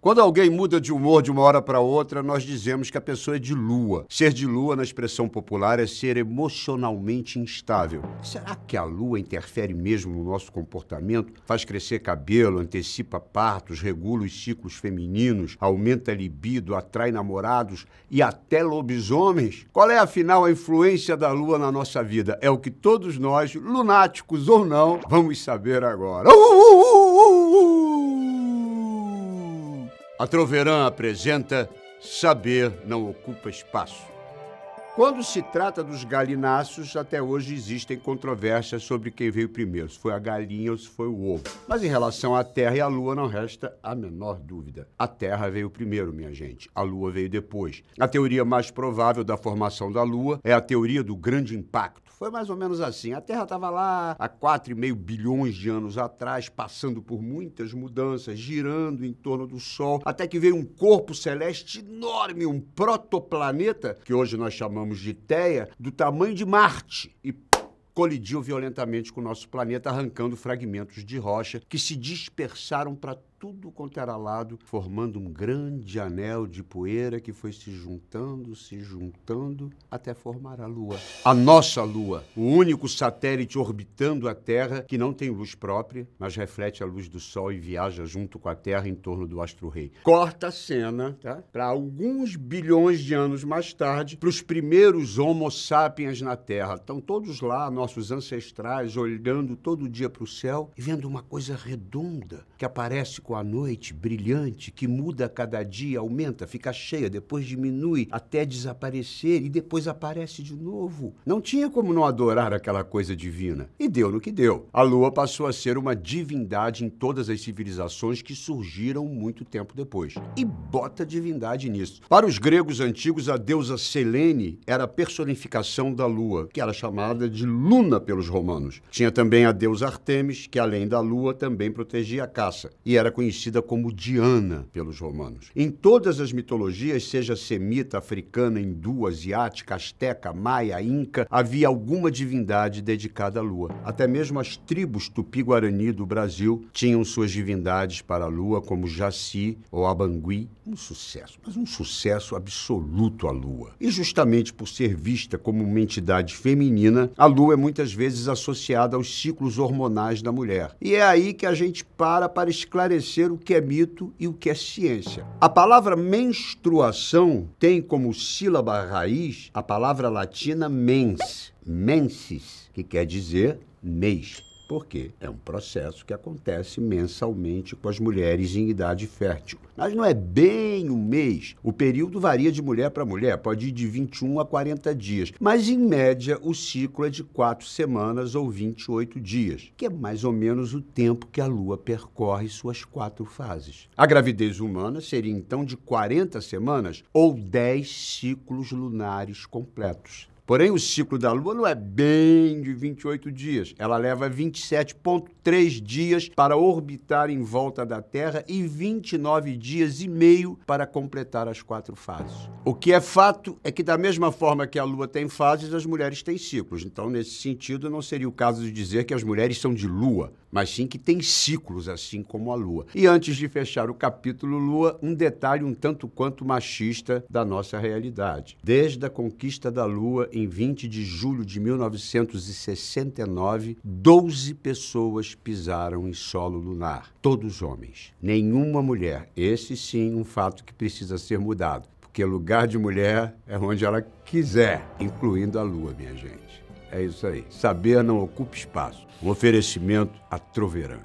Quando alguém muda de humor de uma hora para outra, nós dizemos que a pessoa é de lua. Ser de lua, na expressão popular, é ser emocionalmente instável. Será que a lua interfere mesmo no nosso comportamento? Faz crescer cabelo, antecipa partos, regula os ciclos femininos, aumenta a libido, atrai namorados e até lobisomens? Qual é, afinal, a influência da lua na nossa vida? É o que todos nós, lunáticos ou não, vamos saber agora. Uh, uh, uh, a Troverã apresenta Saber não ocupa espaço. Quando se trata dos galináceos, até hoje existem controvérsias sobre quem veio primeiro, se foi a galinha ou se foi o ovo. Mas em relação à Terra e à Lua, não resta a menor dúvida. A Terra veio primeiro, minha gente, a Lua veio depois. A teoria mais provável da formação da Lua é a teoria do grande impacto. Foi mais ou menos assim. A Terra estava lá há 4,5 bilhões de anos atrás, passando por muitas mudanças, girando em torno do Sol, até que veio um corpo celeste enorme, um protoplaneta, que hoje nós chamamos chamamos de Teia, do tamanho de Marte e colidiu violentamente com o nosso planeta, arrancando fragmentos de rocha que se dispersaram para tudo quanto era lado, formando um grande anel de poeira que foi se juntando, se juntando, até formar a Lua. A nossa Lua, o único satélite orbitando a Terra que não tem luz própria, mas reflete a luz do Sol e viaja junto com a Terra em torno do astro-rei. Corta a cena tá? para alguns bilhões de anos mais tarde, para os primeiros Homo sapiens na Terra. Estão todos lá, nossos ancestrais, olhando todo dia para o céu e vendo uma coisa redonda que aparece com a noite brilhante, que muda a cada dia, aumenta, fica cheia, depois diminui até desaparecer e depois aparece de novo. Não tinha como não adorar aquela coisa divina. E deu no que deu. A lua passou a ser uma divindade em todas as civilizações que surgiram muito tempo depois. E bota divindade nisso. Para os gregos antigos, a deusa Selene era a personificação da lua, que era chamada de Luna pelos romanos. Tinha também a deusa Artemis, que além da lua também protegia a caça e era conhecida como Diana pelos romanos. Em todas as mitologias, seja semita, africana, hindu, asiática, asteca, maia, inca, havia alguma divindade dedicada à lua. Até mesmo as tribos tupi-guarani do Brasil tinham suas divindades para a lua, como Jaci ou Abangui. Um sucesso, mas um sucesso absoluto a lua. E justamente por ser vista como uma entidade feminina, a lua é muitas vezes associada aos ciclos hormonais da mulher. E é aí que a gente para para esclarecer o que é mito e o que é ciência. A palavra menstruação tem como sílaba raiz a palavra latina mens, mensis, que quer dizer mês. Por quê? É um processo que acontece mensalmente com as mulheres em idade fértil. Mas não é bem um mês. O período varia de mulher para mulher, pode ir de 21 a 40 dias. Mas, em média, o ciclo é de 4 semanas ou 28 dias, que é mais ou menos o tempo que a Lua percorre suas quatro fases. A gravidez humana seria então de 40 semanas ou 10 ciclos lunares completos. Porém, o ciclo da Lua não é bem de 28 dias. Ela leva 27,3 dias para orbitar em volta da Terra e 29 dias e meio para completar as quatro fases. O que é fato é que, da mesma forma que a Lua tem fases, as mulheres têm ciclos. Então, nesse sentido, não seria o caso de dizer que as mulheres são de Lua, mas sim que têm ciclos, assim como a Lua. E antes de fechar o capítulo Lua, um detalhe um tanto quanto machista da nossa realidade. Desde a conquista da Lua, em 20 de julho de 1969, 12 pessoas pisaram em solo lunar, todos homens. Nenhuma mulher. Esse sim um fato que precisa ser mudado, porque lugar de mulher é onde ela quiser, incluindo a Lua, minha gente. É isso aí. Saber não ocupa espaço. Um oferecimento a Troverã.